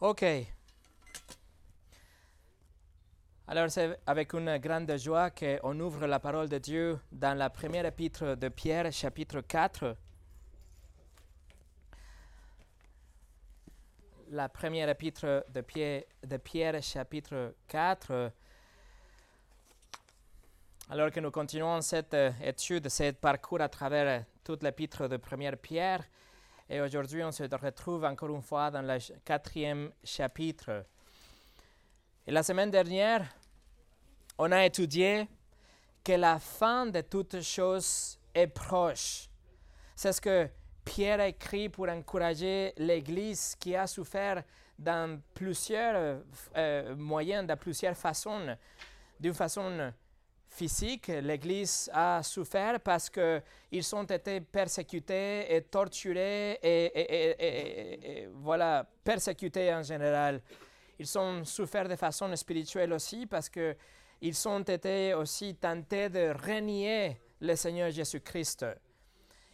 Ok. Alors c'est avec une grande joie qu'on ouvre la parole de Dieu dans la première épître de Pierre, chapitre 4. La première épître de Pierre, de Pierre chapitre 4. Alors que nous continuons cette euh, étude, ce parcours à travers toute l'épître de première Pierre, et aujourd'hui, on se retrouve encore une fois dans le quatrième chapitre. Et la semaine dernière, on a étudié que la fin de toutes choses est proche. C'est ce que Pierre a écrit pour encourager l'Église qui a souffert dans plusieurs euh, moyens, de plusieurs façons, d'une façon physique, l'Église a souffert parce qu'ils ont été persécutés et torturés et, voilà, persécutés en général. Ils ont souffert de façon spirituelle aussi parce qu'ils ont été aussi tentés de renier le Seigneur Jésus-Christ.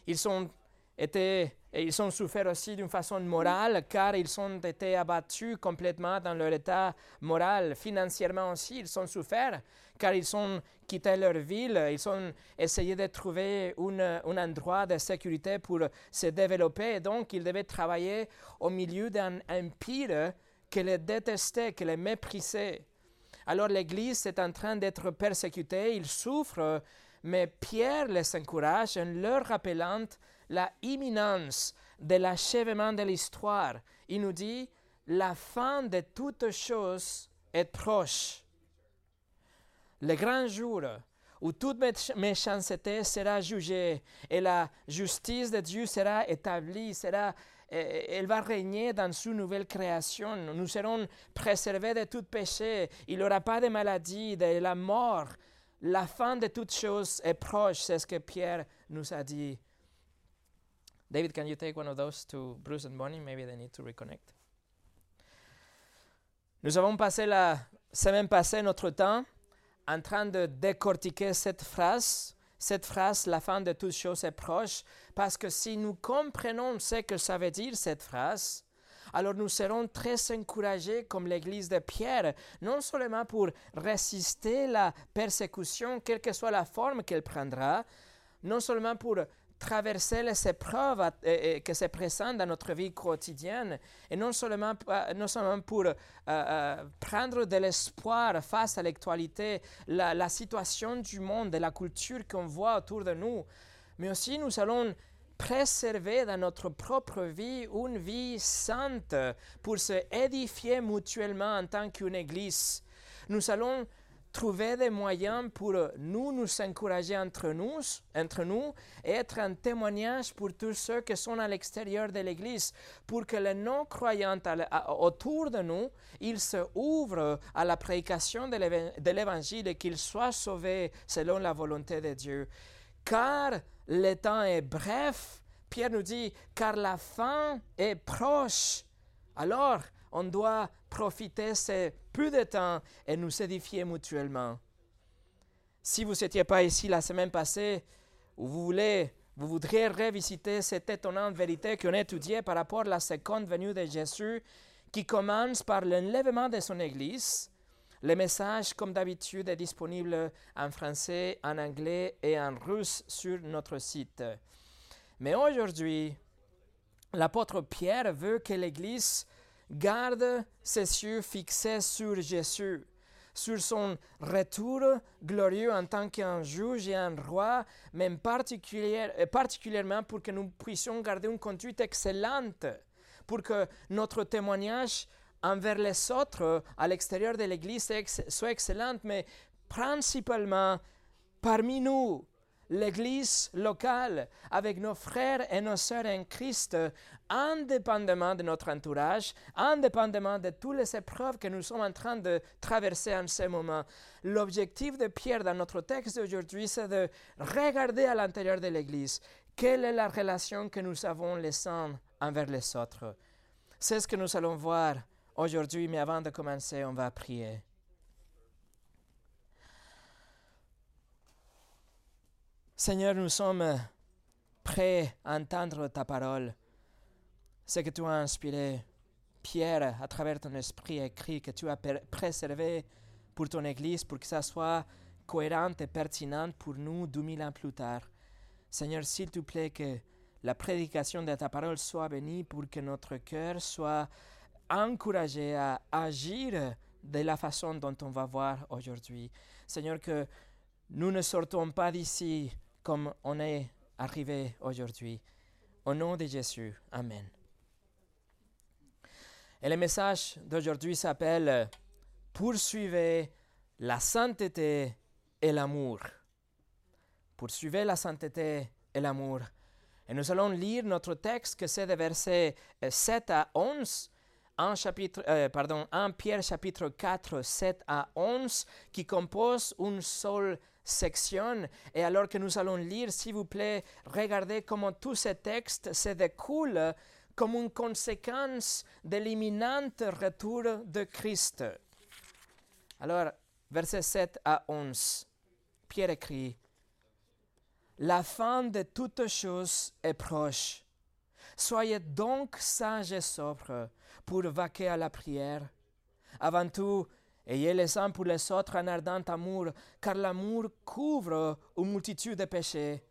Ils ont et ils ont souffert aussi d'une façon morale car ils ont été abattus complètement dans leur état moral. Financièrement aussi, ils ont souffert car ils ont quitté leur ville, ils ont essayé de trouver un endroit de sécurité pour se développer. donc, ils devaient travailler au milieu d'un empire que les détestait, que les méprisait. Alors l'Église est en train d'être persécutée, ils souffrent, mais Pierre les encourage en leur rappelant la imminence de l'achèvement de l'histoire. Il nous dit, la fin de toutes choses est proche. Le grand jour où toute méchanceté sera jugée et la justice de Dieu sera établie, sera, elle va régner dans une nouvelle création. Nous serons préservés de tout péché. Il n'y aura pas de maladie, de la mort. La fin de toutes choses est proche, c'est ce que Pierre nous a dit David, can you take one of those to Bruce and Bonnie? Maybe they need to reconnect. Nous avons passé la semaine passée notre temps en train de décortiquer cette phrase. Cette phrase, la fin de toutes choses est proche, parce que si nous comprenons ce que ça veut dire, cette phrase, alors nous serons très encouragés comme l'Église de Pierre, non seulement pour résister la persécution, quelle que soit la forme qu'elle prendra, non seulement pour traverser les épreuves qui se présentent dans notre vie quotidienne, et non seulement, non seulement pour euh, euh, prendre de l'espoir face à l'actualité, la, situation du monde, de la culture qu'on voit autour de nous, mais aussi nous allons préserver dans notre propre vie une vie sainte pour se édifier mutuellement en tant qu'une Église. Nous allons trouver des moyens pour nous nous encourager entre nous, entre nous et être un témoignage pour tous ceux qui sont à l'extérieur de l'Église, pour que les non-croyants autour de nous, ils se ouvrent à la prédication de l'Évangile et qu'ils soient sauvés selon la volonté de Dieu. Car le temps est bref, Pierre nous dit, car la fin est proche. Alors, on doit profiter ce peu de temps et nous édifier mutuellement. Si vous n'étiez pas ici la semaine passée, ou vous voulez, vous voudriez revisiter cette étonnante vérité qu'on a étudiée par rapport à la seconde venue de Jésus, qui commence par l'enlèvement de son Église. Le message, comme d'habitude, est disponible en français, en anglais et en russe sur notre site. Mais aujourd'hui, l'apôtre Pierre veut que l'Église garde ses yeux fixés sur Jésus, sur son retour glorieux en tant qu'un juge et un roi, mais particulièrement pour que nous puissions garder une conduite excellente, pour que notre témoignage envers les autres à l'extérieur de l'Église soit excellent, mais principalement parmi nous, l'Église locale, avec nos frères et nos sœurs en Christ, indépendamment de notre entourage, indépendamment de toutes les épreuves que nous sommes en train de traverser en ce moment. L'objectif de Pierre dans notre texte d'aujourd'hui, c'est de regarder à l'intérieur de l'Église quelle est la relation que nous avons les uns envers les autres? C'est ce que nous allons voir aujourd'hui, mais avant de commencer, on va prier. Seigneur, nous sommes prêts à entendre ta parole, ce que tu as inspiré Pierre, à travers ton esprit écrit, que tu as préservé pour ton Église, pour que ça soit cohérent et pertinent pour nous 2000 ans plus tard. Seigneur, s'il te plaît, que la prédication de ta parole soit bénie pour que notre cœur soit encouragé à agir de la façon dont on va voir aujourd'hui. Seigneur, que nous ne sortons pas d'ici comme on est arrivé aujourd'hui. Au nom de Jésus. Amen. Et le message d'aujourd'hui s'appelle Poursuivez la sainteté et l'amour. Poursuivez la sainteté et l'amour. Et nous allons lire notre texte que c'est de versets 7 à 11 en chapitre, euh, pardon, Pierre chapitre 4, 7 à 11, qui compose une seule section. Et alors que nous allons lire, s'il vous plaît, regardez comment tout ce texte se découle comme une conséquence de l'imminent retour de Christ. Alors, versets 7 à 11, Pierre écrit, La fin de toutes choses est proche. Soyez donc sages et sobres pour vaquer à la prière. Avant tout, ayez les uns pour les autres un ardent amour, car l'amour couvre une multitude de péchés.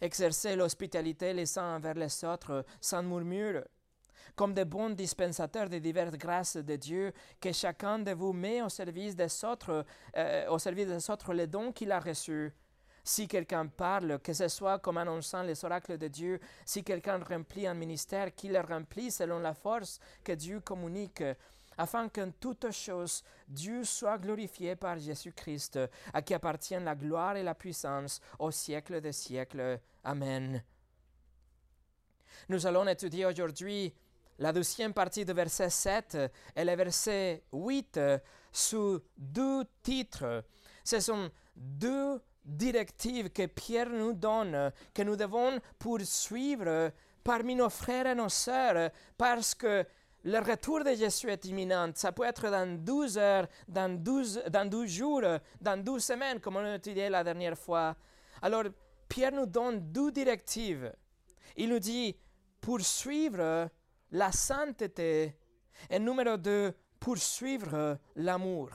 Exercez l'hospitalité les uns envers les autres sans murmure. Comme de bons dispensateurs de diverses grâces de Dieu, que chacun de vous met au service des autres, euh, au service des autres les dons qu'il a reçus si quelqu'un parle, que ce soit comme annonçant les oracles de Dieu, si quelqu'un remplit un ministère, qu'il le remplit selon la force que Dieu communique, afin qu'en toutes choses Dieu soit glorifié par Jésus-Christ, à qui appartient la gloire et la puissance au siècle des siècles. Amen. Nous allons étudier aujourd'hui la deuxième partie du verset 7 et le verset 8 sous deux titres. Ce sont deux directive que Pierre nous donne, que nous devons poursuivre parmi nos frères et nos sœurs, parce que le retour de Jésus est imminent. Ça peut être dans 12 heures, dans 12, dans 12 jours, dans 12 semaines, comme on a étudié la dernière fois. Alors, Pierre nous donne deux directives. Il nous dit poursuivre la sainteté et numéro 2, poursuivre l'amour.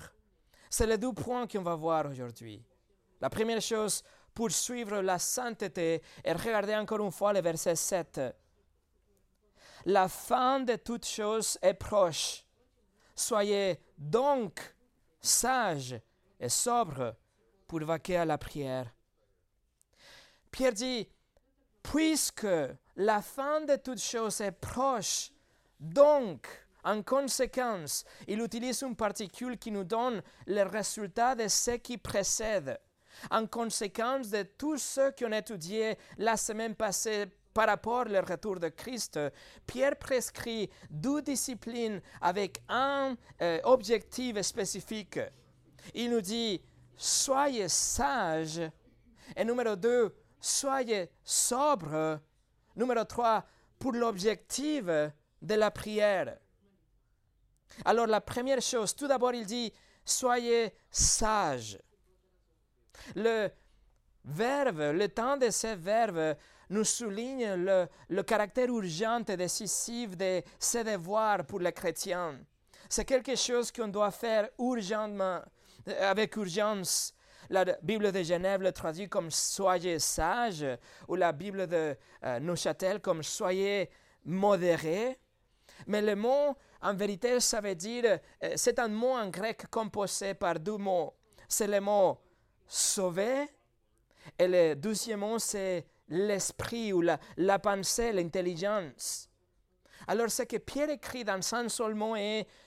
C'est les deux points qu'on va voir aujourd'hui. La première chose, poursuivre la sainteté, et regardez encore une fois le verset 7. La fin de toutes choses est proche. Soyez donc sages et sobres pour vaquer à la prière. Pierre dit, puisque la fin de toutes choses est proche, donc, en conséquence, il utilise une particule qui nous donne le résultat de ce qui précède en conséquence de tout ce qu'on a étudié la semaine passée par rapport au retour de Christ, Pierre prescrit deux disciplines avec un euh, objectif spécifique. Il nous dit, soyez sages. Et numéro deux, soyez sobres. Numéro trois, pour l'objectif de la prière. Alors la première chose, tout d'abord il dit, soyez sages. Le verbe, le temps de ce verbe nous souligne le, caractère urgent et décisif de ce devoir pour les chrétiens. C'est quelque chose qu'on doit faire urgentement, avec urgence. La Bible de Genève le traduit comme soyez sages, ou la Bible de euh, Neuchâtel comme soyez modérés. Mais le mot, en vérité, ça veut dire, euh, c'est un mot en grec composé par deux mots. C'est le mot sauver. Et le deuxième mot, c'est l'esprit ou la, la pensée, l'intelligence. Alors, ce que Pierre écrit dans un seul mot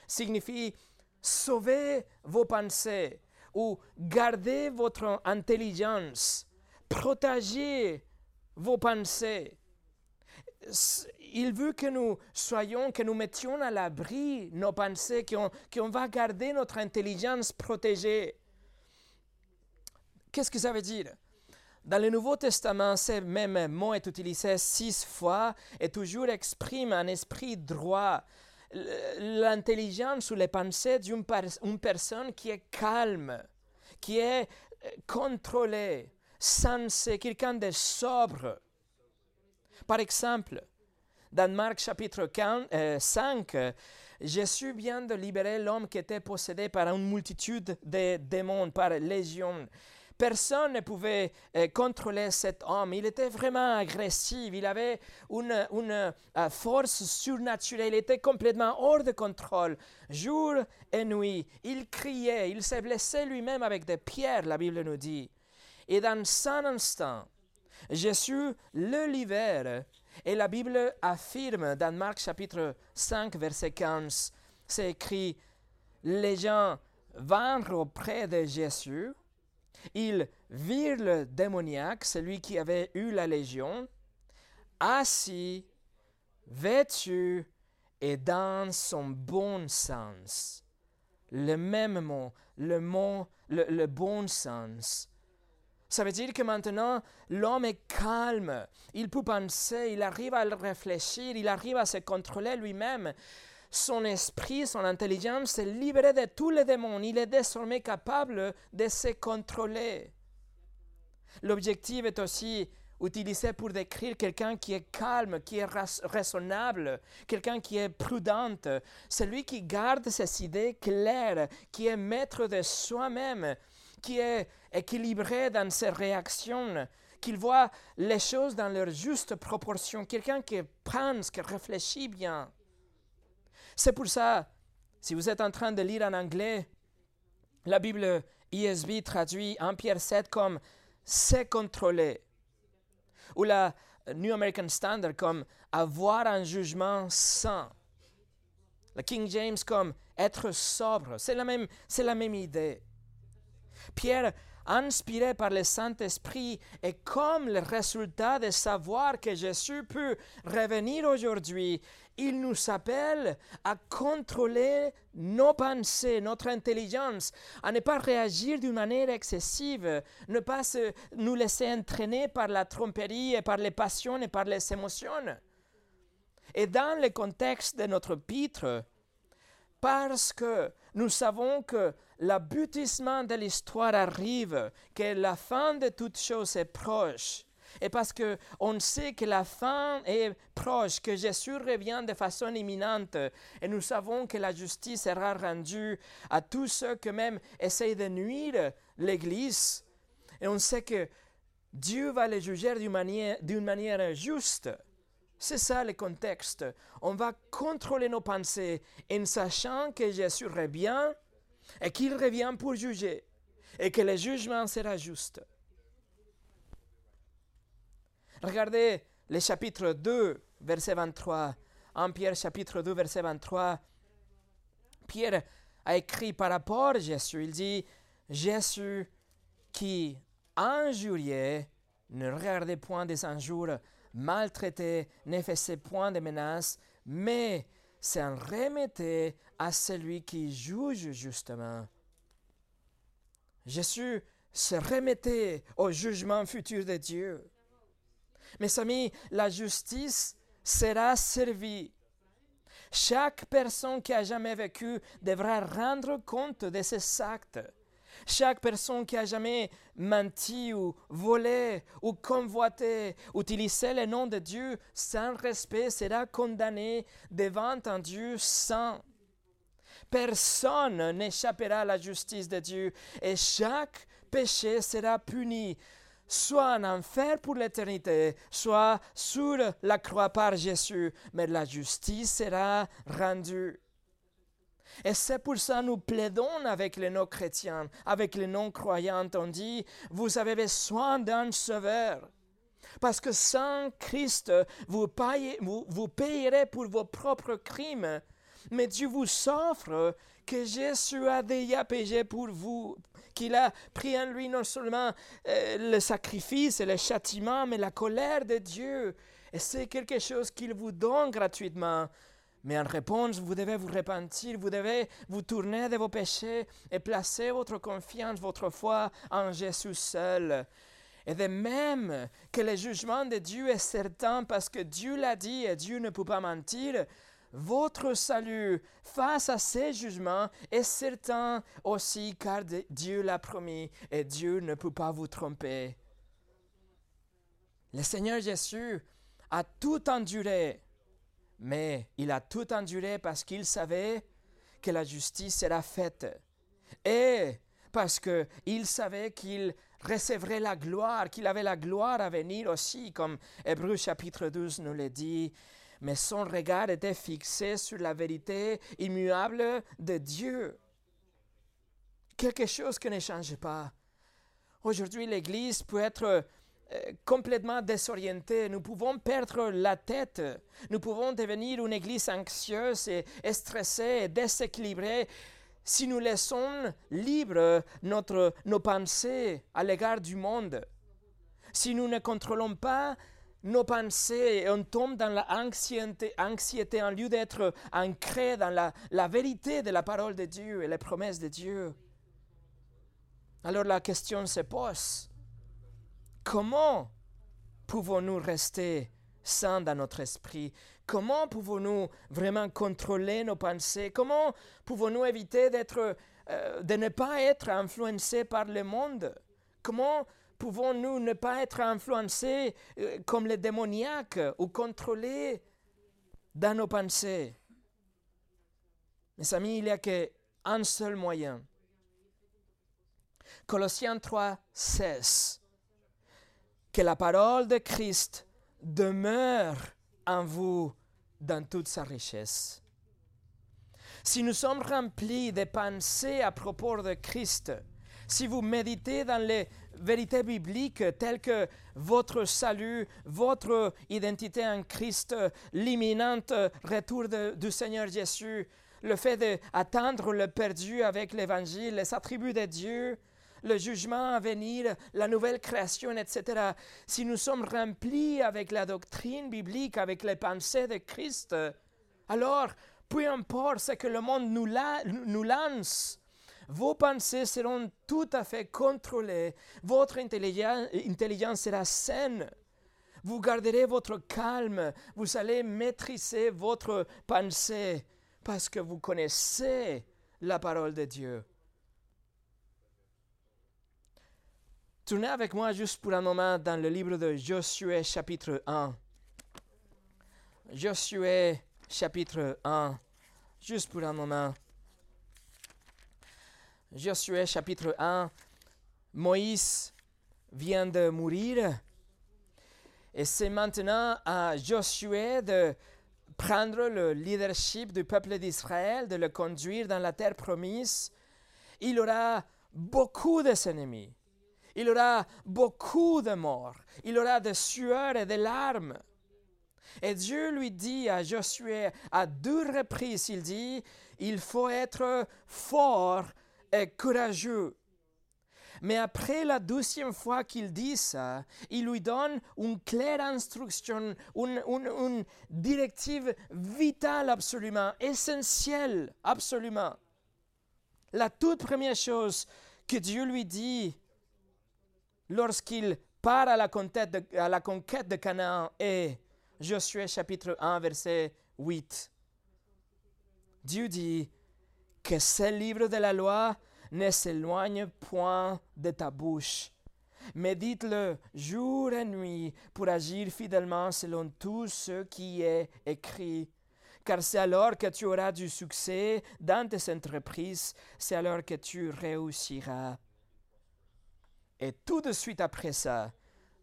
signifie sauver vos pensées ou garder votre intelligence, protéger vos pensées. Il veut que nous soyons, que nous mettions à l'abri nos pensées, qu'on va garder notre intelligence protégée. Qu'est-ce que ça veut dire? Dans le Nouveau Testament, ce même mot est utilisé six fois et toujours exprime un esprit droit, l'intelligence ou les pensées d'une personne qui est calme, qui est euh, contrôlée, sensée, quelqu'un de sobre. Par exemple, Dans Marc chapitre 5, euh, Jésus vient de libérer l'homme qui était possédé par une multitude de démons, par légion. Personne ne pouvait euh, contrôler cet homme. Il était vraiment agressif. Il avait une, une euh, force surnaturelle. Il était complètement hors de contrôle. Jour et nuit, il criait. Il s'est blessé lui-même avec des pierres, la Bible nous dit. Et dans un instant, Jésus le libère. Et la Bible affirme dans Marc chapitre 5, verset 15, c'est écrit, les gens vinrent auprès de Jésus ils virent le démoniaque, celui qui avait eu la légion, assis, vêtu et dans son bon sens. Le même mot, le mot, le, bon sens. Ça veut dire que maintenant, l'homme est calme, il peut penser, il arrive à réfléchir, il arrive à se contrôler lui-même son esprit, son intelligence est libéré de tous les démons. Il est désormais capable de se contrôler. L'objectif est aussi utilisé pour décrire quelqu'un qui est calme, qui est raisonnable, quelqu'un qui est prudent, celui qui garde ses idées claires, qui est maître de soi-même, qui est équilibré dans ses réactions, qui voit les choses dans leur juste proportion, quelqu'un qui pense, qui réfléchit bien. C'est pour ça, si vous êtes en train de lire en anglais, la Bible ISB traduit en Pierre 7 comme c'est contrôler, ou la New American Standard comme avoir un jugement sain, la King James comme être sobre. C'est la même, c'est la même idée. Pierre inspiré par le Saint-Esprit et comme le résultat de savoir que Jésus peut revenir aujourd'hui, il nous appelle à contrôler nos pensées, notre intelligence, à ne pas réagir d'une manière excessive, ne pas nous laisser entraîner par la tromperie et par les passions et par les émotions. Et dans le contexte de notre pitre, parce que nous savons que l'aboutissement de l'histoire arrive, que la fin de toute chose est proche, et parce qu'on sait que la fin est proche, que Jésus revient de façon imminente, et nous savons que la justice sera rendue à tous ceux qui même essayent de nuire l'Église, et on sait que Dieu va les juger d'une manière, d'une manière juste. C'est ça le contexte. On va contrôler nos pensées en sachant que Jésus revient et qu'il revient pour juger et que le jugement sera juste. Regardez le chapitre 2, verset 23. En Pierre chapitre 2, verset 23, Pierre a écrit par rapport à Jésus, il dit, Jésus qui injuriait, ne regardait point des injures, maltraitait, ne faisait point de menaces, mais s'en remettait à celui qui juge justement. Jésus se remettait au jugement futur de Dieu. Mes amis, la justice sera servie. Chaque personne qui a jamais vécu devra rendre compte de ses actes. Chaque personne qui a jamais menti ou volé ou convoité, utilisé le nom de Dieu sans respect sera condamnée devant un Dieu saint. Personne n'échappera à la justice de Dieu et chaque péché sera puni soit en enfer pour l'éternité, soit sur la croix par Jésus, mais la justice sera rendue. Et c'est pour ça que nous plaidons avec les non-chrétiens, avec les non-croyants. On dit, vous avez besoin d'un sauveur. Parce que sans Christ, vous, vous, payerez pour vos propres crimes. Mais Dieu vous offre que Jésus a déjà payé pour vous, qu'il a pris en lui non seulement euh, le sacrifice et le châtiment, mais la colère de Dieu. Et c'est quelque chose qu'il vous donne gratuitement. Mais en réponse, vous devez vous repentir, vous devez vous tourner de vos péchés et placer votre confiance, votre foi en Jésus seul. Et de même que le jugement de Dieu est certain parce que Dieu l'a dit et Dieu ne peut pas mentir, votre salut face à ces jugements est certain aussi car Dieu l'a promis et Dieu ne peut pas vous tromper. Le Seigneur Jésus a tout enduré Mais il a tout enduré parce qu'il savait que la justice sera faite. Et parce qu'il savait qu'il recevrait la gloire, qu'il avait la gloire à venir aussi, comme Hébreu chapitre 12 nous le dit. Mais son regard était fixé sur la vérité immuable de Dieu. Quelque chose qui ne change pas. Aujourd'hui, l'Église peut être euh, complètement désorienté. Nous pouvons perdre la tête. Nous pouvons devenir une église anxieuse et, stressée et déséquilibrée si nous laissons libre notre, nos pensées à l'égard du monde. Si nous ne contrôlons pas nos pensées et on tombe dans l'anxiété anxiété en lieu d'être ancré dans la, vérité de la parole de Dieu et les promesses de Dieu. Alors la question se pose Comment pouvons-nous rester sains dans notre esprit? Comment pouvons-nous vraiment contrôler nos pensées? Comment pouvons-nous éviter euh, de ne pas être influencés par le monde? Comment pouvons-nous ne pas être influencés euh, comme les démoniaques ou contrôlés dans nos pensées? Mes amis, il n'y a qu'un seul moyen. Colossiens 3, 16 que la parole de Christ demeure en vous dans toute sa richesse. Si nous sommes remplis de pensées à propos de Christ, si vous méditez dans les vérités bibliques telles que votre salut, votre identité en Christ, l'imminent retour du Seigneur Jésus, le fait d'atteindre le perdu avec l'Évangile, les attributs de Dieu, le jugement à venir, la nouvelle création, etc. Si nous sommes remplis avec la doctrine biblique, avec les pensées de Christ, alors, peu importe ce que le monde nous lance, vos pensées seront tout à fait contrôlées, votre intelligence sera saine. Vous garderez votre calme, vous allez maîtriser votre pensée parce que vous connaissez la parole de Dieu. Tournez avec moi juste pour un moment dans le livre de Josué chapitre 1. Josué chapitre 1. Juste pour un moment. Josué chapitre 1. Moïse vient de mourir. Et c'est maintenant à Josué de prendre le leadership du peuple d'Israël, de le conduire dans la terre promise. Il aura beaucoup d'ennemis. Il aura beaucoup de morts. Il aura de sueur et de larmes. Et Dieu lui dit à Josué à deux reprises, il dit, il faut être fort courageux. Mais après la douzième fois qu'il dit ça, il lui donne une claire instruction, une, une directive vitale absolument, essentielle absolument. La toute première chose que Dieu lui dit, lorsqu'il part à la conquête de, à la conquête de Canaan et Josué chapitre 1 verset 8. Dieu dit que ce livre de la loi ne s'éloigne point de ta bouche. Médite-le jour et nuit pour agir fidèlement selon tout ce qui est écrit. Car c'est alors que tu auras du succès dans tes entreprises, c'est alors que tu réussiras. Et tout de suite après ça,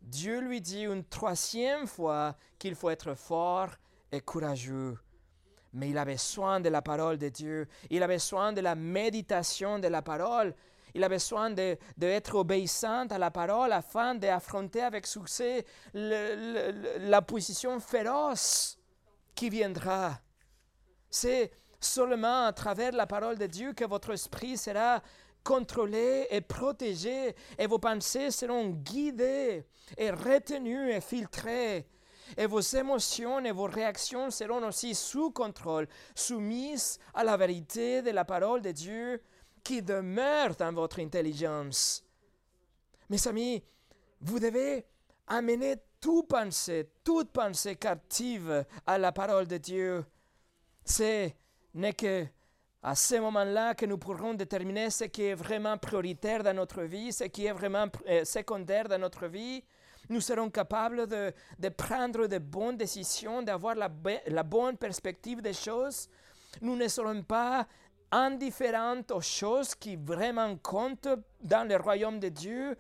Dieu lui dit une troisième fois qu'il faut être fort et courageux. Mais il avait soin de la parole de Dieu, il avait soin de la méditation de la parole, il avait besoin d'être obéissant à la parole afin d'affronter avec succès la position féroce qui viendra. C'est seulement à travers la parole de Dieu que votre esprit sera contrôlés et protégés, et vos pensées seront guidées et retenues et filtrées. Et vos émotions et vos réactions seront aussi sous contrôle, soumises à la vérité de la parole de Dieu qui demeure dans votre intelligence. Mes amis, vous devez amener toute pensée, toute pensée captive à la parole de Dieu. C'est n'est que à ce moment-là que nous pourrons déterminer ce qui est vraiment prioritaire dans notre vie, ce qui est vraiment euh, secondaire dans notre vie, nous serons capables de, de prendre de bonnes décisions, d'avoir la, la bonne perspective des choses. Nous ne serons pas indifférents aux choses qui vraiment comptent dans le royaume de Dieu.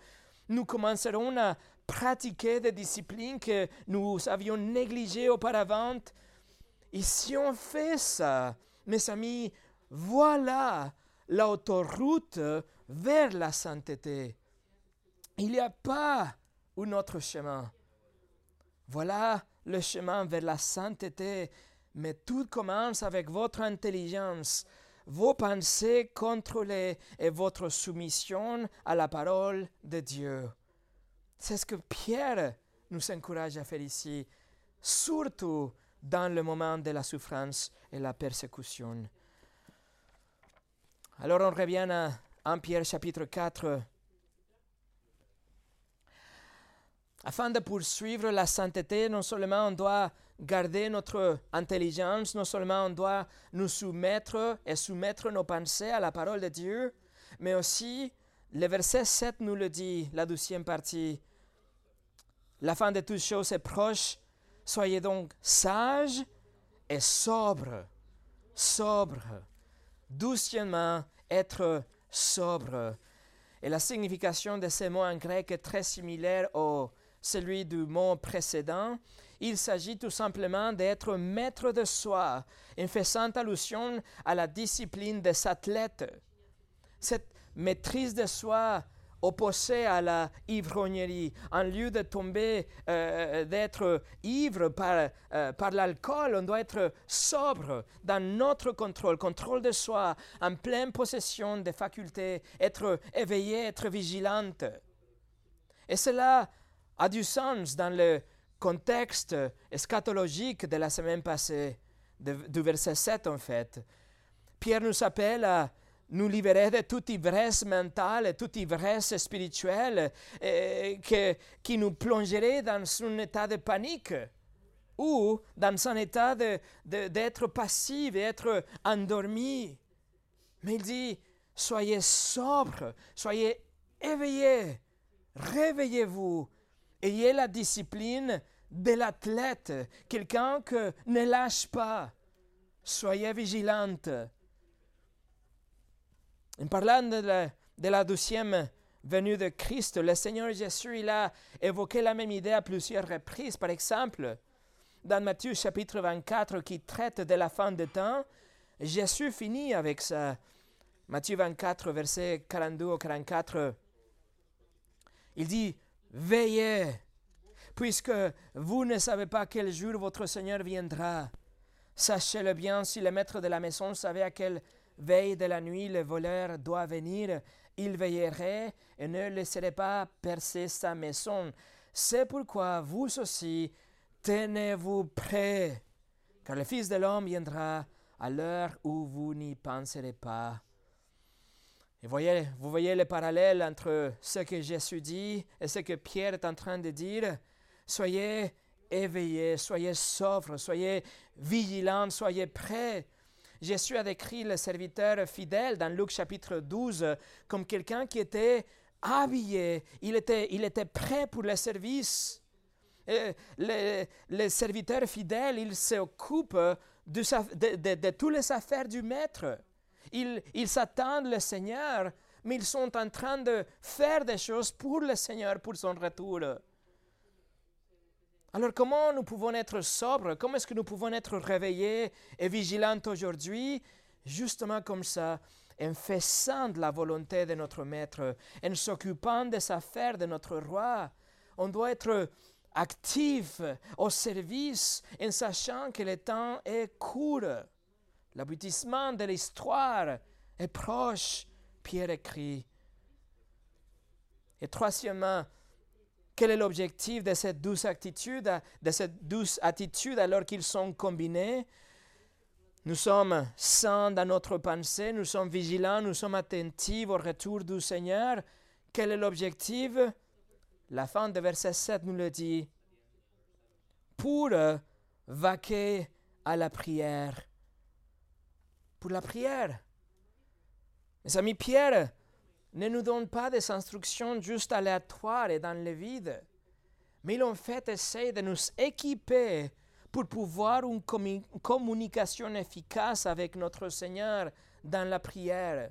Nous commencerons à pratiquer des disciplines que nous avions négligées auparavant. Et si on fait ça, mes amis, voilà l'autoroute vers la sainteté. Il n'y a pas un autre chemin. Voilà le chemin vers la sainteté, mais tout commence avec votre intelligence, vos pensées contrôlées et votre soumission à la parole de Dieu. C'est ce que Pierre nous encourage à faire ici, surtout dans le moment de la souffrance et la persécution. Alors on revient à 1 Pierre chapitre 4. Afin de poursuivre la sainteté, non seulement on doit garder notre intelligence, non seulement on doit nous soumettre et soumettre nos pensées à la parole de Dieu, mais aussi le verset 7 nous le dit, la douzième partie. La fin de toutes choses est proche. Soyez donc sages et sobres. Sobres. Doucement être sobre. Et la signification de ces mots en grec est très similaire au celui du mot précédent. Il s'agit tout simplement d'être maître de soi, en faisant allusion à la discipline des athlètes. Cette maîtrise de soi opposé à la ivrognerie. En lieu de tomber, euh, d'être ivre par, euh, par l'alcool, on doit être sobre dans notre contrôle, contrôle de soi, en pleine possession des facultés, être éveillé, être vigilante. Et cela a du sens dans le contexte eschatologique de la semaine passée, du verset 7 en fait. Pierre nous appelle à nous libérer de toute ivresse mentale et toute ivresse spirituelle qui nous plongerait dans un état de panique ou dans un état d'être passif et être endormi. Mais il dit, soyez sobre, soyez éveillés, réveillez-vous, ayez la discipline de l'athlète, quelqu'un que ne lâche pas. Soyez vigilante. En parlant de la, deuxième venue de Christ, le Seigneur Jésus il a évoqué la même idée à plusieurs reprises. Par exemple, dans Matthieu chapitre 24 qui traite de la fin des temps, Jésus finit avec ça. Matthieu 24, versets 42 au 44. Il dit, Veillez, puisque vous ne savez pas quel jour votre Seigneur viendra. Sachez-le bien, si le maître de la maison savait à quel veille de la nuit, le voleur doit venir, il veillerait et ne laisserait pas percer sa maison. C'est pourquoi vous aussi, tenez-vous prêts, car le Fils de l'homme viendra à l'heure où vous n'y penserez pas. Et vous voyez le parallèle entre ce que Jésus dit et ce que Pierre est en train de dire? Soyez éveillés, soyez sobres, soyez vigilants, soyez prêts Jésus a décrit le serviteur fidèle dans Luc chapitre 12 comme quelqu'un qui était habillé, il était, il était prêt pour le service. le, le, serviteur fidèle, il s'occupe de, de, de, toutes les affaires du maître. Ils, ils s'attendent le Seigneur, mais ils sont en train de faire des choses pour le Seigneur, pour son retour. Alors comment nous pouvons être sobres? Comment est-ce que nous pouvons être réveillés et vigilants aujourd'hui? Justement comme ça, en faisant de la volonté de notre Maître, en s'occupant des affaires de notre roi. On doit être actif au service en sachant que le temps est court. L'aboutissement de l'histoire est proche, Pierre écrit. Et troisièmement, quel est l'objectif de cette douce attitude, de cette douce attitude alors qu'ils sont combinés? Nous sommes saints dans notre pensée, nous sommes vigilants, nous sommes attentifs au retour du Seigneur. Quel est l'objectif? La fin de verset 7 nous le dit. Pour vaquer à la prière. Pour la prière. Mes amis, Pierre ne nous donne pas des instructions juste aléatoires et dans le vide, mais il en fait essaie de nous équiper pour pouvoir une communication efficace avec notre Seigneur dans la prière.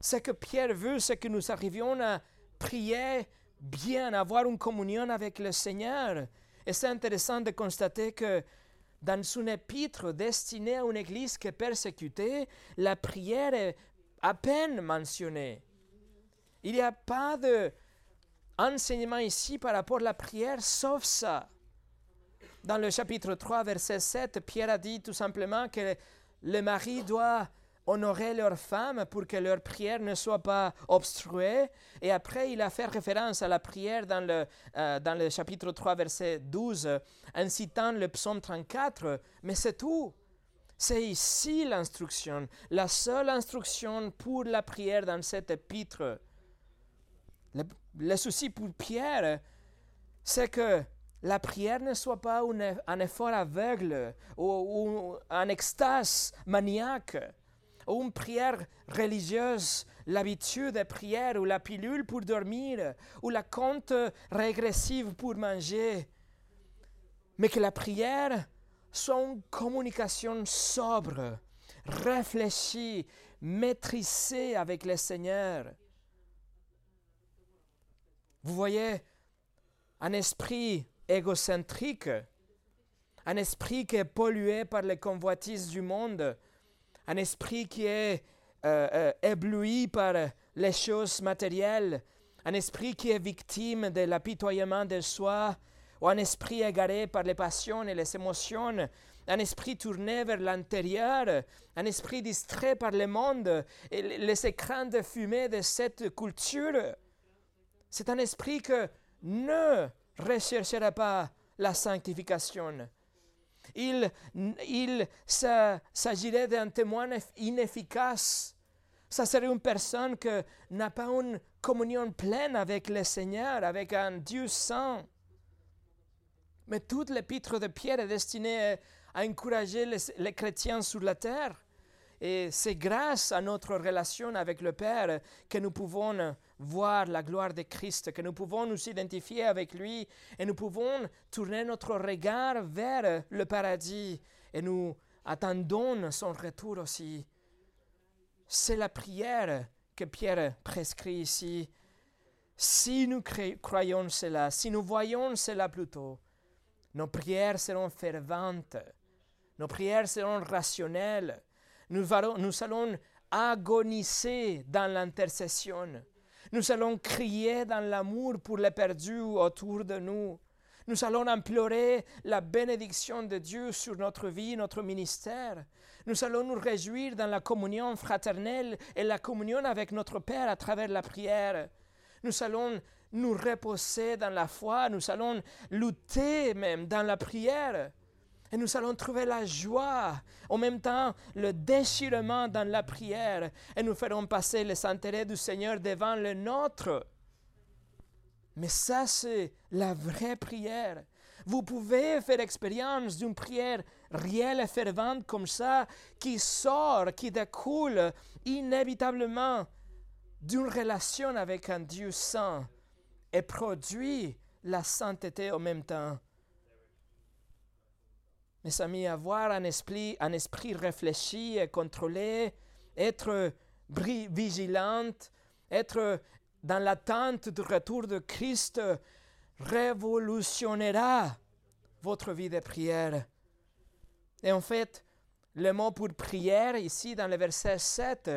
Ce que Pierre veut, c'est que nous arrivions à prier bien, avoir une communion avec le Seigneur. Et c'est intéressant de constater que dans son épître destiné à une église qui est persécutée, la prière est à peine mentionnée. Il n'y a pas d'enseignement ici par rapport à la prière, sauf ça. Dans le chapitre 3, verset 7, Pierre a dit tout simplement que le mari doit honorer leurs femmes pour que leur prière ne soit pas obstruée. Et après, il a fait référence à la prière dans le, euh, dans le chapitre 3, verset 12, en citant le psaume 34. Mais c'est tout. C'est ici l'instruction, la seule instruction pour la prière dans cet épître. Le, souci pour Pierre, c'est que la prière ne soit pas un, effort aveugle ou, ou un extase maniaque ou une prière religieuse, l'habitude de prière ou la pilule pour dormir ou la compte régressive pour manger, mais que la prière soit une communication sobre, réfléchie, maîtrisée avec le Seigneur. Vous voyez, un esprit égocentrique, un esprit qui est pollué par les convoitises du monde, un esprit qui est euh, euh, ébloui par les choses matérielles, un esprit qui est victime de l'apitoyement de soi, ou un esprit égaré par les passions et les émotions, un esprit tourné vers l'intérieur, un esprit distrait par le monde et les écrans de fumée de cette culture. C'est un esprit que ne recherchera pas la sanctification, il, il s'agirait d'un témoin inefficace. Ça serait une personne qui n'a pas une communion pleine avec le Seigneur, avec un Dieu saint. Mais toute l'épître de Pierre est destinée à encourager les chrétiens sur la terre. Et c'est grâce à notre relation avec le Père que nous pouvons voir la gloire de Christ, que nous pouvons nous identifier avec lui et nous pouvons tourner notre regard vers le paradis et nous attendons son retour aussi. C'est la prière que Pierre prescrit ici. Si nous croyons cela, si nous voyons cela plutôt, nos prières seront ferventes, nos prières seront rationnelles, nous, allons agoniser dans l'intercession. Nous allons crier dans l'amour pour les perdus autour de nous. Nous allons implorer la bénédiction de Dieu sur notre vie, notre ministère. Nous allons nous réjouir dans la communion fraternelle et la communion avec notre Père à travers la prière. Nous allons nous reposer dans la foi, nous allons lutter même dans la prière. Et nous allons trouver la joie, en même temps le déchirement dans la prière, et nous ferons passer les intérêts du Seigneur devant le nôtre. Mais ça, c'est la vraie prière. Vous pouvez faire expérience d'une prière réelle et fervente comme ça, qui sort, qui découle inévitablement d'une relation avec un Dieu saint et produit la sainteté en même temps. Mes amis, avoir un esprit, un esprit réfléchi et contrôlé, être vigilante, être dans l'attente du retour de Christ révolutionnera votre vie de prière. Et en fait, le mot pour prière ici dans le verset 7,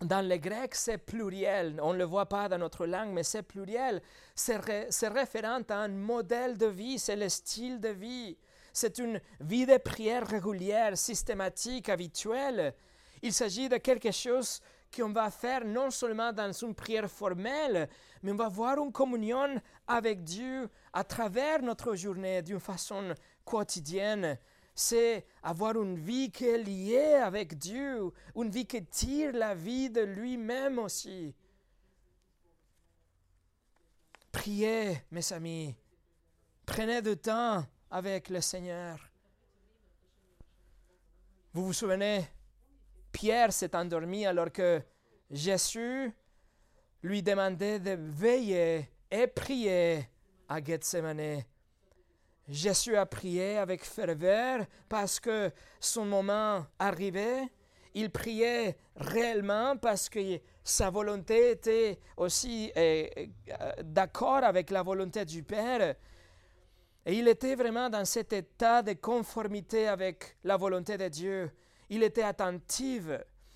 dans le grec, c'est pluriel. On ne le voit pas dans notre langue, mais c'est pluriel. C'est référent à un modèle de vie, c'est le style de vie. C'est une vie de prière régulière, systématique, habituelle. Il s'agit de quelque chose qu'on va faire non seulement dans une prière formelle, mais on va avoir une communion avec Dieu à travers notre journée d'une façon quotidienne. C'est avoir une vie qui est liée avec Dieu, une vie qui tire la vie de lui-même aussi. Priez, mes amis. Prenez du temps avec le Seigneur. Vous vous souvenez, Pierre s'est endormi alors que Jésus lui demandait de veiller et prier à Gethsemane. Jésus a prié avec ferveur parce que son moment arrivait. Il priait réellement parce que sa volonté était aussi euh, euh, d'accord avec la volonté du Père. Et il était vraiment dans cet état de conformité avec la volonté de Dieu. Il était attentif,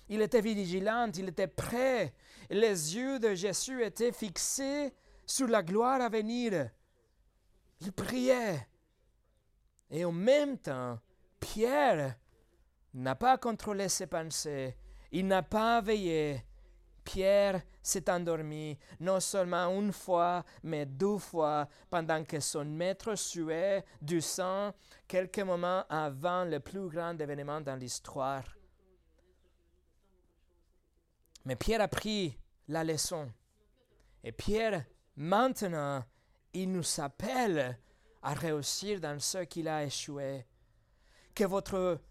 il était vigilant, il était prêt. Les yeux de Jésus étaient fixés sur la gloire à venir. Il priait. Et en même temps, Pierre n'a pas contrôlé ses pensées, il n'a pas veillé. Pierre s'est endormi, non seulement une fois, mais deux fois, pendant que son maître suait du sang quelques moments avant le plus grand événement dans l'histoire. Mais Pierre a pris la leçon. Et Pierre, maintenant, il nous appelle à réussir dans ce qu'il a échoué. Que votre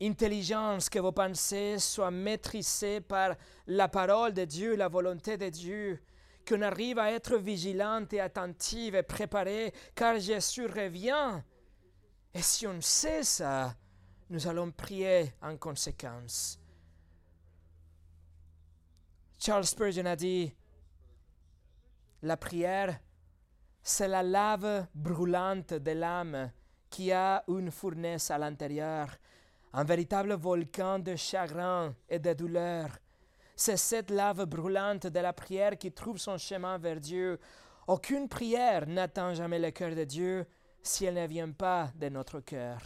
intelligence, que vos pensées soient maîtrisées par la parole de Dieu, la volonté de Dieu, qu'on arrive à être vigilante et attentive et préparée, car Jésus revient. Et si on sait ça, nous allons prier en conséquence. Charles Spurgeon a dit, la prière c'est la lave brûlante de l'âme qui a une fournaise à l'intérieur, un véritable volcan de chagrin et de douleur. C'est cette lave brûlante de la prière qui trouve son chemin vers Dieu. Aucune prière n'atteint jamais le cœur de Dieu si elle ne vient pas de notre cœur.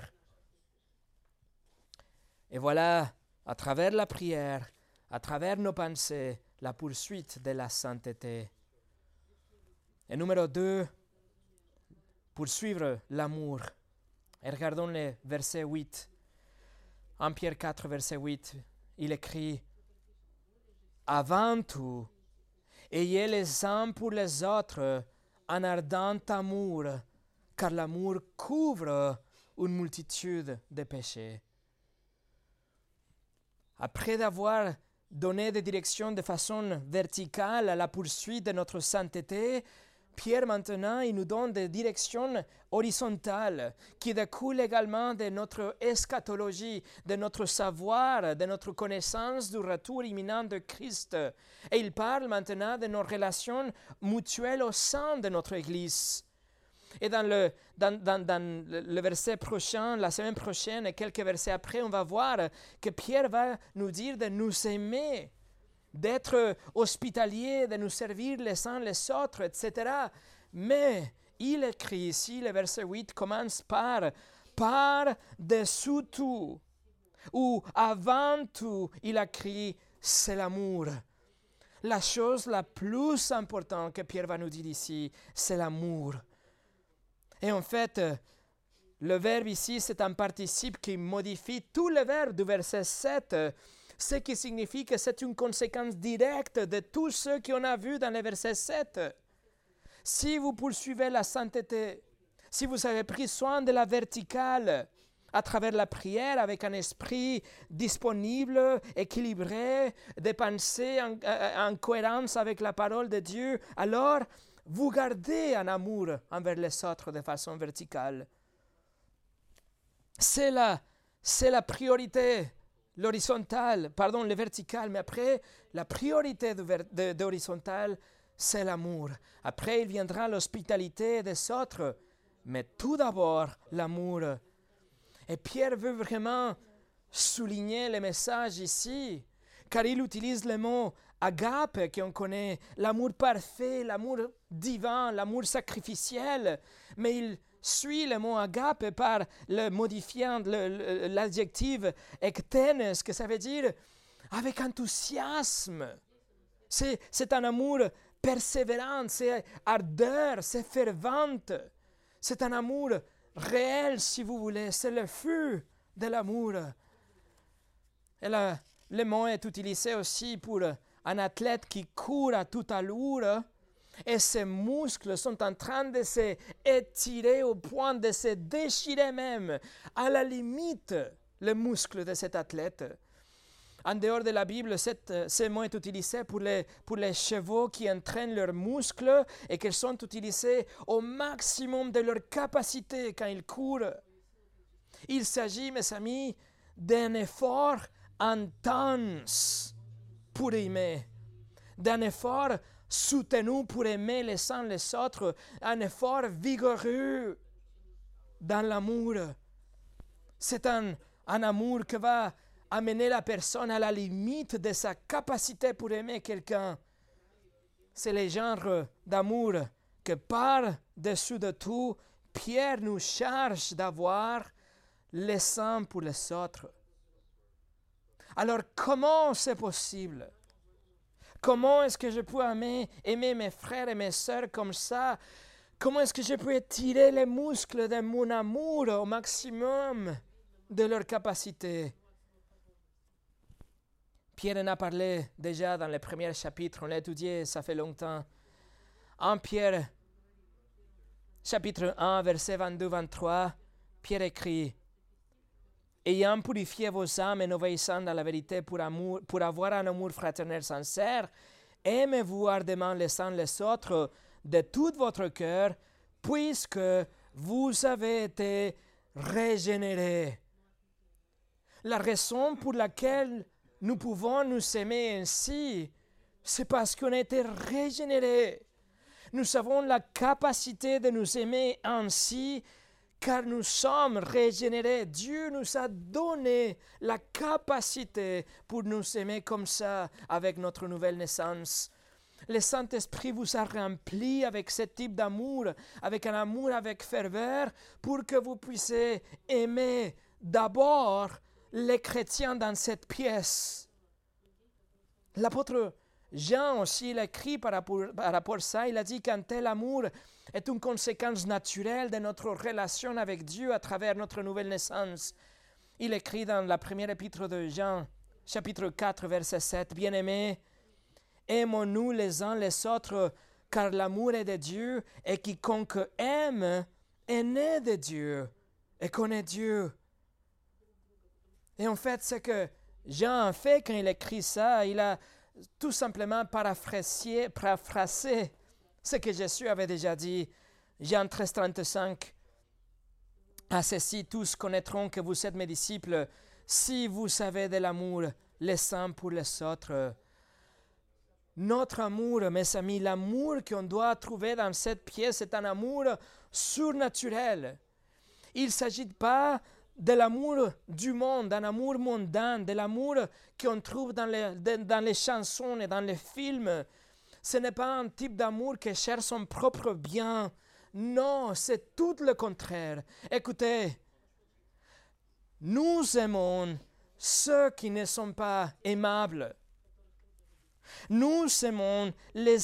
Et voilà, à travers la prière, à travers nos pensées, la poursuite de la sainteté. Et numéro 2, poursuivre l'amour. Et regardons le verset 8. En Pierre 4, verset 8, il écrit Avant tout, ayez les uns pour les autres un ardent amour, car l'amour couvre une multitude de péchés. Après d'avoir donné des directions de façon verticale à la poursuite de notre sainteté, Pierre maintenant, il nous donne des directions horizontales qui découlent également de notre eschatologie, de notre savoir, de notre connaissance du retour imminent de Christ. Et il parle maintenant de nos relations mutuelles au sein de notre Église. Et dans le, dans, dans, le verset prochain, la semaine prochaine et quelques versets après, on va voir que Pierre va nous dire de nous aimer d'être hospitalier, de nous servir les uns les autres, etc. Mais il écrit ici, le verset 8 commence par par-dessous tout, ou avant tout, il a écrit c'est l'amour. La chose la plus importante que Pierre va nous dire ici, c'est l'amour. Et en fait, le verbe ici, c'est un participe qui modifie tout le verbe du verset 7 ce qui signifie que c'est une conséquence directe de tout ce qu'on a vu dans le verset 7. Si vous poursuivez la sainteté, si vous avez pris soin de la verticale, à travers la prière avec un esprit disponible, équilibré, des pensées en, en, cohérence avec la parole de Dieu, alors vous gardez un amour envers les autres de façon verticale. C'est la, c'est la priorité l'horizontal, pardon, le vertical, mais après, la priorité de, de, horizontal, c'est l'amour. Après, il viendra l'hospitalité des autres, mais tout d'abord, l'amour. Et Pierre veut vraiment souligner le message ici, car il utilise le mot agape qu'on connaît, l'amour parfait, l'amour divin, l'amour sacrificiel, mais il suit le mot agape par le modifiant, l'adjectif ektenes, que ça veut dire avec enthousiasme. C'est un amour persévérant, c'est ardeur, c'est fervente. C'est un amour réel, si vous voulez. C'est le feu de l'amour. Et le mot est utilisé aussi pour un athlète qui court à toute allure et ses muscles sont en train de se étirer au point de se déchirer même, à la limite, les muscles de cet athlète. En dehors de la Bible, cette, ce mot est utilisé pour les, pour les chevaux qui entraînent leurs muscles et qui sont utilisés au maximum de leur capacité quand ils courent. Il s'agit, mes amis, d'un effort intense pour aimer, d'un effort soutenu pour aimer les uns les autres, un effort vigoureux dans l'amour. C'est un, un amour qui va amener la personne à la limite de sa capacité pour aimer quelqu'un. C'est le genre d'amour que par-dessus de tout, Pierre nous charge d'avoir les uns pour les autres. Alors comment c'est possible? Comment est-ce que je peux aimer, aimer mes frères et mes sœurs comme ça? Comment est-ce que je peux étirer les muscles de mon amour au maximum de leur capacité? Pierre en a parlé déjà dans le premier chapitre, on l'a étudié, ça fait longtemps. En Pierre, chapitre 1, verset 22-23, Pierre écrit Ayant purifié vos âmes en obéissant à la vérité pour, amour, pour avoir un amour fraternel sincère, aimez-vous ardemment les uns les autres de tout votre cœur, puisque vous avez été régénérés. La raison pour laquelle nous pouvons nous aimer ainsi, c'est parce qu'on a été régénérés. Nous avons la capacité de nous aimer ainsi car nous sommes régénérés. Dieu nous a donné la capacité pour nous aimer comme ça avec notre nouvelle naissance. Le Saint-Esprit vous a rempli avec ce type d'amour, avec un amour avec ferveur, pour que vous puissiez aimer d'abord les chrétiens dans cette pièce. L'apôtre Jean aussi, il écrit par rapport, à ça, il a dit qu'un tel amour est une conséquence naturelle de notre relation avec Dieu à travers notre nouvelle naissance. Il écrit dans la première épître de Jean, chapitre 4, verset 7, Bien-aimés, aimons-nous les uns les autres, car l'amour est de Dieu, et quiconque aime est né de Dieu et connaît Dieu. Et en fait, ce que Jean fait quand il écrit ça, il a tout simplement paraphrasé, paraphrasé ce que Jésus avait déjà dit. Jean 13, 35. À ceci, tous connaîtront que vous êtes mes disciples si vous savez de l'amour les uns pour les autres. Notre amour, mes amis, l'amour qu'on doit trouver dans cette pièce est un amour surnaturel. Il ne s'agit pas de l'amour du monde, d'un amour mondain, de l'amour qu'on trouve dans les, dans les chansons et dans les films. Ce n'est pas un type d'amour qui cherche son propre bien. Non, c'est tout le contraire. Écoutez, nous aimons ceux qui ne sont pas aimables. Nous aimons les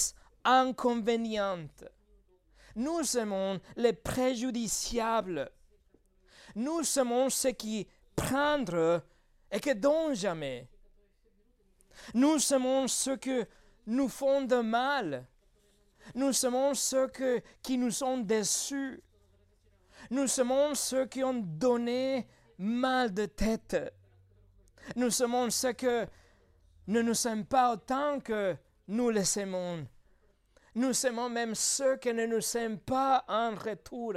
inconvénientes. Nous aimons les préjudiciables. Nous sommes ceux qui prendre et qui donnent jamais. Nous sommes ceux qui nous font de mal. Nous sommes ceux qui nous ont déçus. Nous sommes ceux qui ont donné mal de tête. Nous sommes ceux qui ne nous aiment pas autant que nous les aimons. Nous sommes même ceux qui ne nous aiment pas en retour.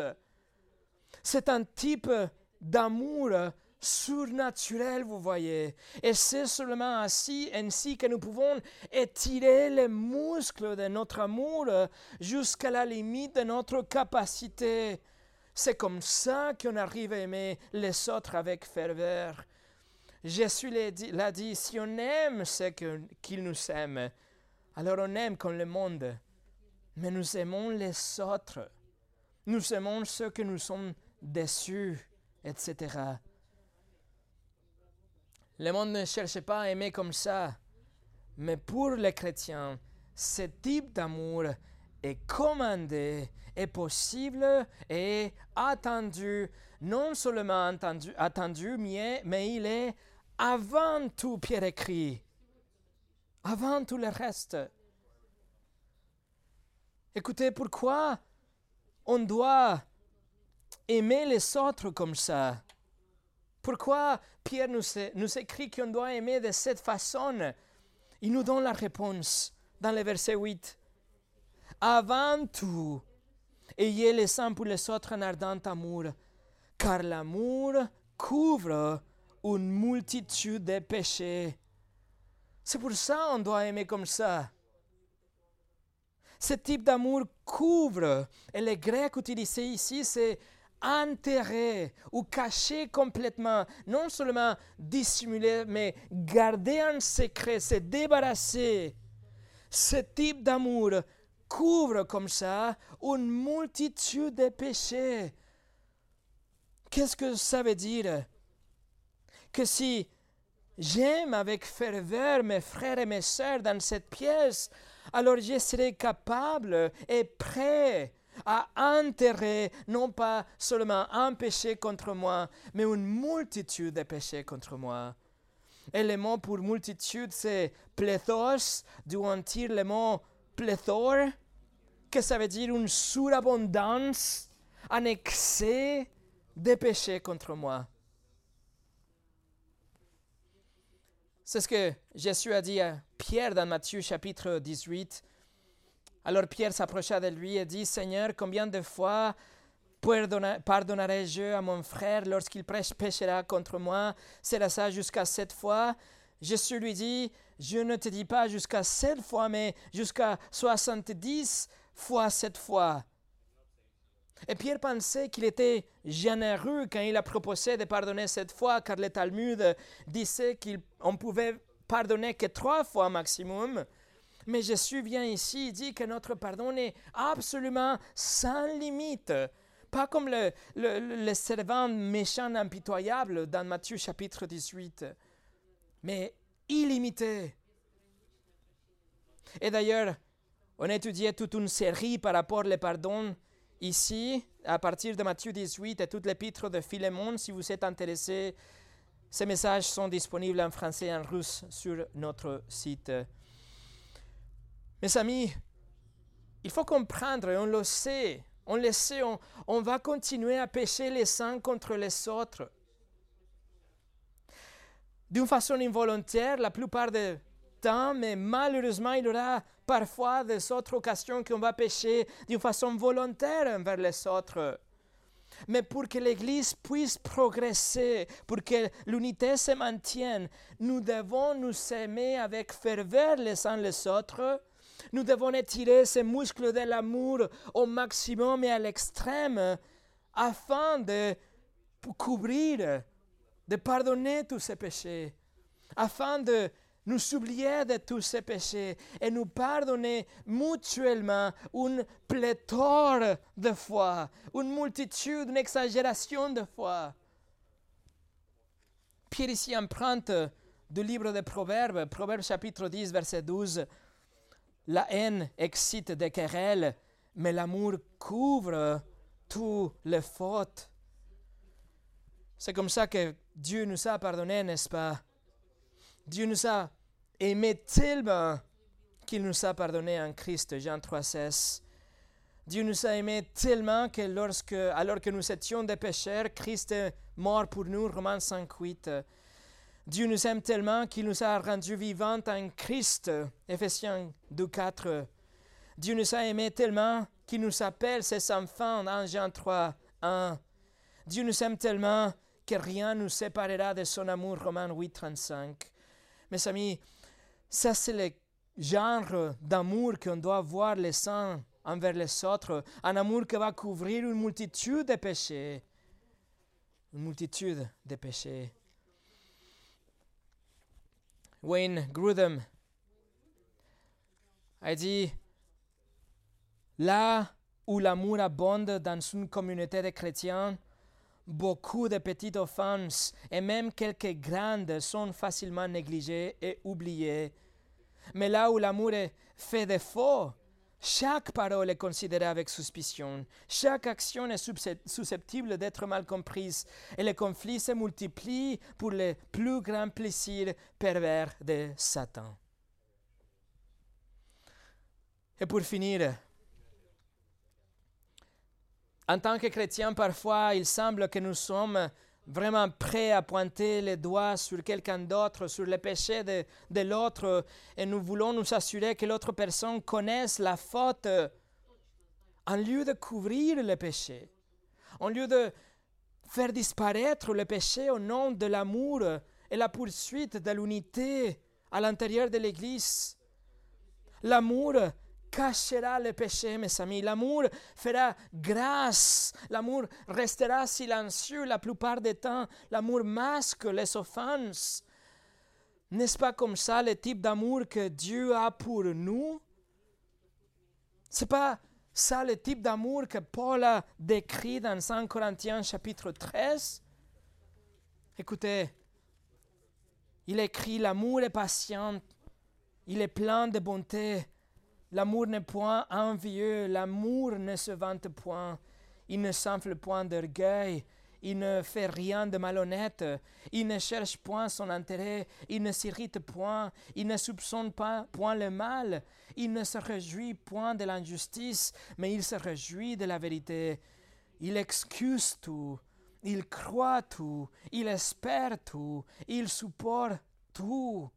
C'est un type d'amour surnaturel, vous voyez. Et c'est seulement ainsi, ainsi que nous pouvons étirer les muscles de notre amour jusqu'à la limite de notre capacité. C'est comme ça qu'on arrive à aimer les autres avec ferveur. Jésus l'a dit, si on aime ce qu'il nous aime, alors on aime comme le monde. Mais nous aimons les autres. Nous aimons ceux que nous sommes déçus, etc. Le monde ne cherche pas à aimer comme ça. Mais pour les chrétiens, ce type d'amour est commandé, est possible et attendu, non seulement attendu, attendu mais, mais il est avant tout, Pierre écrit, avant tout le reste. Écoutez, pourquoi on doit aimer les autres comme ça. Pourquoi Pierre nous, écrit qu'on doit aimer de cette façon? Il nous donne la réponse dans le verset 8. Avant tout, ayez les uns pour les autres un ardent amour, car l'amour couvre une multitude de péchés. C'est pour ça qu'on doit aimer comme ça. Ce type d'amour couvre, et le grec utilisé ici, c'est enterrer ou cacher complètement, non seulement dissimuler, mais garder un secret, se débarrasser. Ce type d'amour couvre comme ça une multitude de péchés. Qu'est-ce que ça veut dire? Que si j'aime avec ferveur mes frères et mes sœurs dans cette pièce, alors je serai capable et prêt à enterrer non pas seulement un péché contre moi, mais une multitude de péchés contre moi. Et le mot pour multitude, c'est pléthos, d'où on tire le mot pléthore, que ça veut dire une surabondance, un excès de péchés contre moi. C'est ce que Jésus a dit à Pierre dans Matthieu chapitre 18. Alors Pierre s'approcha de lui et dit, Seigneur, combien de fois pardonnerai-je à mon frère lorsqu'il péchera contre moi? Sera ça jusqu'à sept fois Jésus lui dit, je ne te dis pas jusqu'à sept fois, mais jusqu'à soixante-dix fois sept fois. Et Pierre pensait qu'il était généreux quand il a proposé de pardonner cette fois, car le Talmud disait qu'on pouvait pardonner que trois fois maximum. Mais Jésus vient ici et dit que notre pardon est absolument sans limite. Pas comme le, le, le servant méchant impitoyable dans Matthieu chapitre 18, mais illimité. Et d'ailleurs, on étudiait toute une série par rapport au pardon ici, à partir de Matthieu 18 et tout l'épître de Philémon, si vous êtes intéressé, ces messages sont disponibles en français et en russe sur notre site. Mes amis, il faut comprendre, on le sait, on le sait, on, va continuer à pécher les uns contre les autres. D'une façon involontaire, la plupart des temps, mais malheureusement, il y aura parfois des autres occasions qu'on va pécher d'une façon volontaire envers les autres. Mais pour que l'Église puisse progresser, pour que l'unité se maintienne, nous devons nous aimer avec ferveur les uns les autres. Nous devons étirer ces muscles de l'amour au maximum et à l'extrême afin de couvrir, de pardonner tous ces péchés, afin de nous oublier de tous ces péchés et nous pardonner mutuellement une pléthore de foi, une multitude, une exagération de foi. Pierre ici emprunte du livre des Proverbes, Proverbes chapitre 10, verset 12. La haine excite des querelles, mais l'amour couvre toutes les fautes. C'est comme ça que Dieu nous a pardonné, n'est-ce pas? Dieu nous a aimé tellement qu'il nous a pardonné en Christ, Jean 3,16. Dieu nous a aimé tellement que lorsque, alors que nous étions des pécheurs, Christ est mort pour nous, Romains 5,8. Dieu nous aime tellement qu'il nous a rendus vivants en Christ, Ephésiens 2,4. Dieu nous a aimé tellement qu'il nous appelle ses enfants, en Jean 3, 1. Dieu nous aime tellement que rien nous séparera de son amour, Romains 8, 35. Mes amis, ça c'est le genre d'amour qu'on doit avoir les uns envers les autres, un amour qui va couvrir une multitude de péchés. Une multitude de péchés. Wayne Grudem a dit Là où l'amour abonde dans une communauté de chrétiens, Beaucoup de petites offenses et même quelques grandes sont facilement négligées et oubliées. Mais là où l'amour fait défaut, chaque parole est considérée avec suspicion, chaque action est susceptible d'être mal comprise et les conflits se multiplient pour les plus grands plaisirs pervers de Satan. Et pour finir, en tant que chrétiens, parfois, il semble que nous sommes vraiment prêts à pointer les doigts sur quelqu'un d'autre, sur le péché de, de l'autre, et nous voulons nous assurer que l'autre personne connaisse la faute, en lieu de couvrir le péché, en lieu de faire disparaître le péché au nom de l'amour et la poursuite de l'unité à l'intérieur de l'Église. L'amour cachera le péché, mes amis. L'amour fera grâce. L'amour restera silencieux la plupart du temps. L'amour masque les offenses. N'est-ce pas comme ça le type d'amour que Dieu a pour nous? C'est pas ça le type d'amour que Paul a décrit dans 5 Corinthiens chapitre 13? Écoutez, il écrit l'amour est patient, il est plein de bonté, L'amour n'est point envieux, l'amour ne se vante point, il ne s'enfle point d'orgueil, il ne fait rien de malhonnête, il ne cherche point son intérêt, il ne s'irrite point, il ne soupçonne pas point le mal, il ne se réjouit point de l'injustice, mais il se réjouit de la vérité. Il excuse tout, il croit tout, il espère tout, il supporte tout.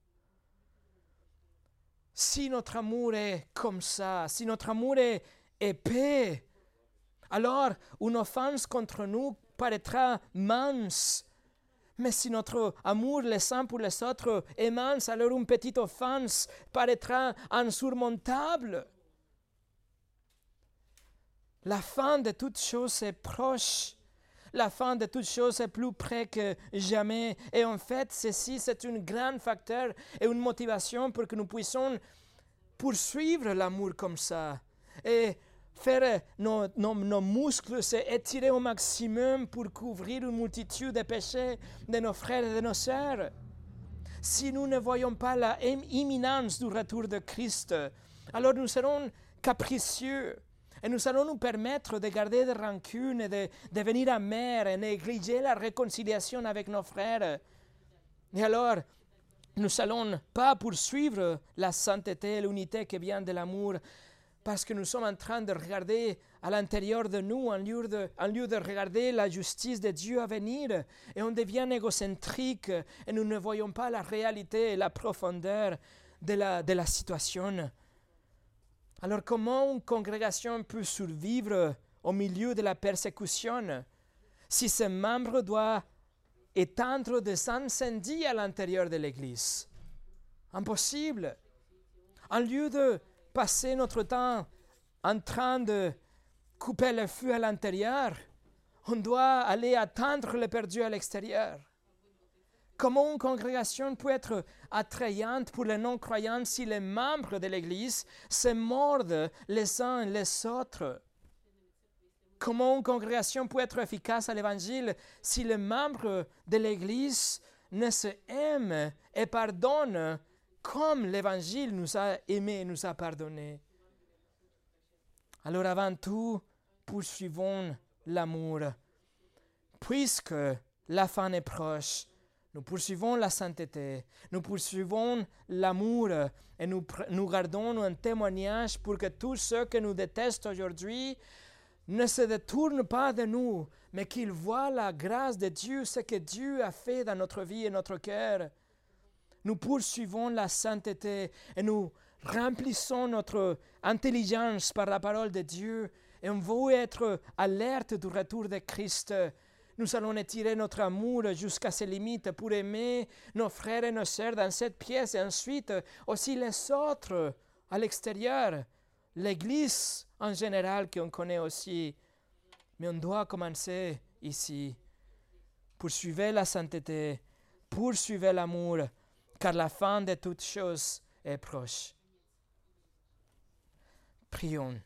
Si notre amour est comme ça, si notre amour est épais, alors une offense contre nous paraîtra mince. Mais si notre amour les uns pour les autres est mince, alors une petite offense paraîtra insurmontable. La fin de toute chose est proche. La fin de toute chose est plus près que jamais. Et en fait, ceci, c'est un grand facteur et une motivation pour que nous puissions poursuivre l'amour comme ça. Et faire nos, nos, muscles s'étirer au maximum pour couvrir une multitude de péchés de nos frères et de nos sœurs. Si nous ne voyons pas la imminence du retour de Christ, alors nous serons capricieux et nous allons nous permettre de garder des rancunes de devenir amers et négliger la réconciliation avec nos frères. Et alors, nous n'allons pas poursuivre la sainteté et l'unité qui vient de l'amour parce que nous sommes en train de regarder à l'intérieur de nous en lieu de, en lieu de regarder la justice de Dieu à venir. Et on devient égocentrique et nous ne voyons pas la réalité et la profondeur de la, de la situation. Alors comment une congrégation peut survivre au milieu de la persécution si ses membres doivent éteindre des incendies à l'intérieur de l'Église? Impossible. En lieu de passer notre temps en train de couper le feu à l'intérieur, on doit aller attendre le perdu à l'extérieur. Comment une congrégation peut être attrayante pour les non-croyants si les membres de l'Église se mordent les uns les autres? Comment une congrégation peut être efficace à l'Évangile si les membres de l'Église ne se aiment et pardonnent comme l'Évangile nous a aimés et nous a pardonnés? Alors avant tout, poursuivons l'amour. Puisque la fin est proche, nous poursuivons la sainteté, nous poursuivons l'amour et nous, nous gardons un témoignage pour que tous ceux que nous détestent aujourd'hui ne se détournent pas de nous, mais qu'ils voient la grâce de Dieu, ce que Dieu a fait dans notre vie et notre cœur. Nous poursuivons la sainteté et nous remplissons notre intelligence par la parole de Dieu et on veut être alerte du retour de Christ nous allons étirer notre amour jusqu'à ses limites pour aimer nos frères et nos sœurs dans cette pièce et ensuite aussi les autres à l'extérieur, l'Église en général qu'on connaît aussi. Mais on doit commencer ici. Poursuivez la sainteté, poursuivez l'amour, car la fin de toutes choses est proche. Prions.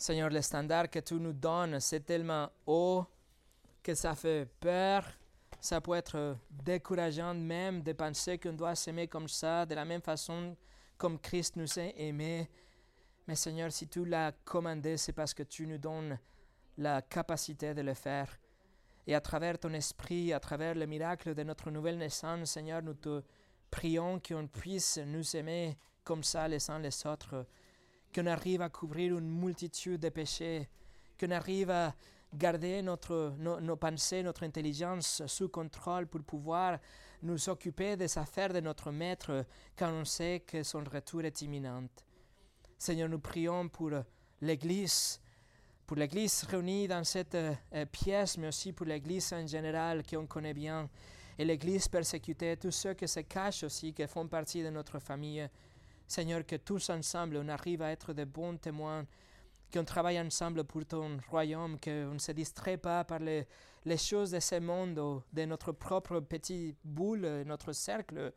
Seigneur, le standard que tu nous donnes, c'est tellement haut que ça fait peur. Ça peut être décourageant même de penser qu'on doit s'aimer comme ça, de la même façon comme Christ nous a aimés. Mais Seigneur, si tu l'as commandé, c'est parce que tu nous donnes la capacité de le faire. Et à travers ton esprit, à travers le miracle de notre nouvelle naissance, Seigneur, nous te prions qu'on puisse nous aimer comme ça les uns les autres qu'on arrive à couvrir une multitude de péchés, qu'on arrive à garder notre, nos, pensées, notre intelligence sous contrôle pour pouvoir nous occuper des affaires de notre Maître quand on sait que son retour est imminent. Seigneur, nous prions pour l'Église, pour l'Église réunie dans cette euh, pièce, mais aussi pour l'Église en général qu'on connaît bien, et l'Église persécutée, tous ceux qui se cachent aussi, qui font partie de notre famille. Seigneur, que tous ensemble, on arrive à être de bons témoins qu'on travaille ensemble pour ton royaume, qu'on ne se distrait pas par les, choses de ce monde ou de notre propre petit boule, notre cercle,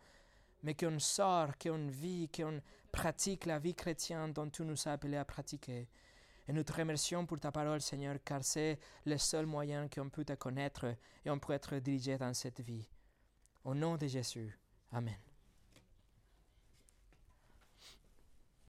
mais qu'on sort, qu'on vit, qu'on pratique la vie chrétienne dont tu nous as appelés à pratiquer. Et nous te remercions pour ta parole, Seigneur, car c'est le seul moyen qu'on peut te connaître et on peut être dirigé dans cette vie. Au nom de Jésus. Amen.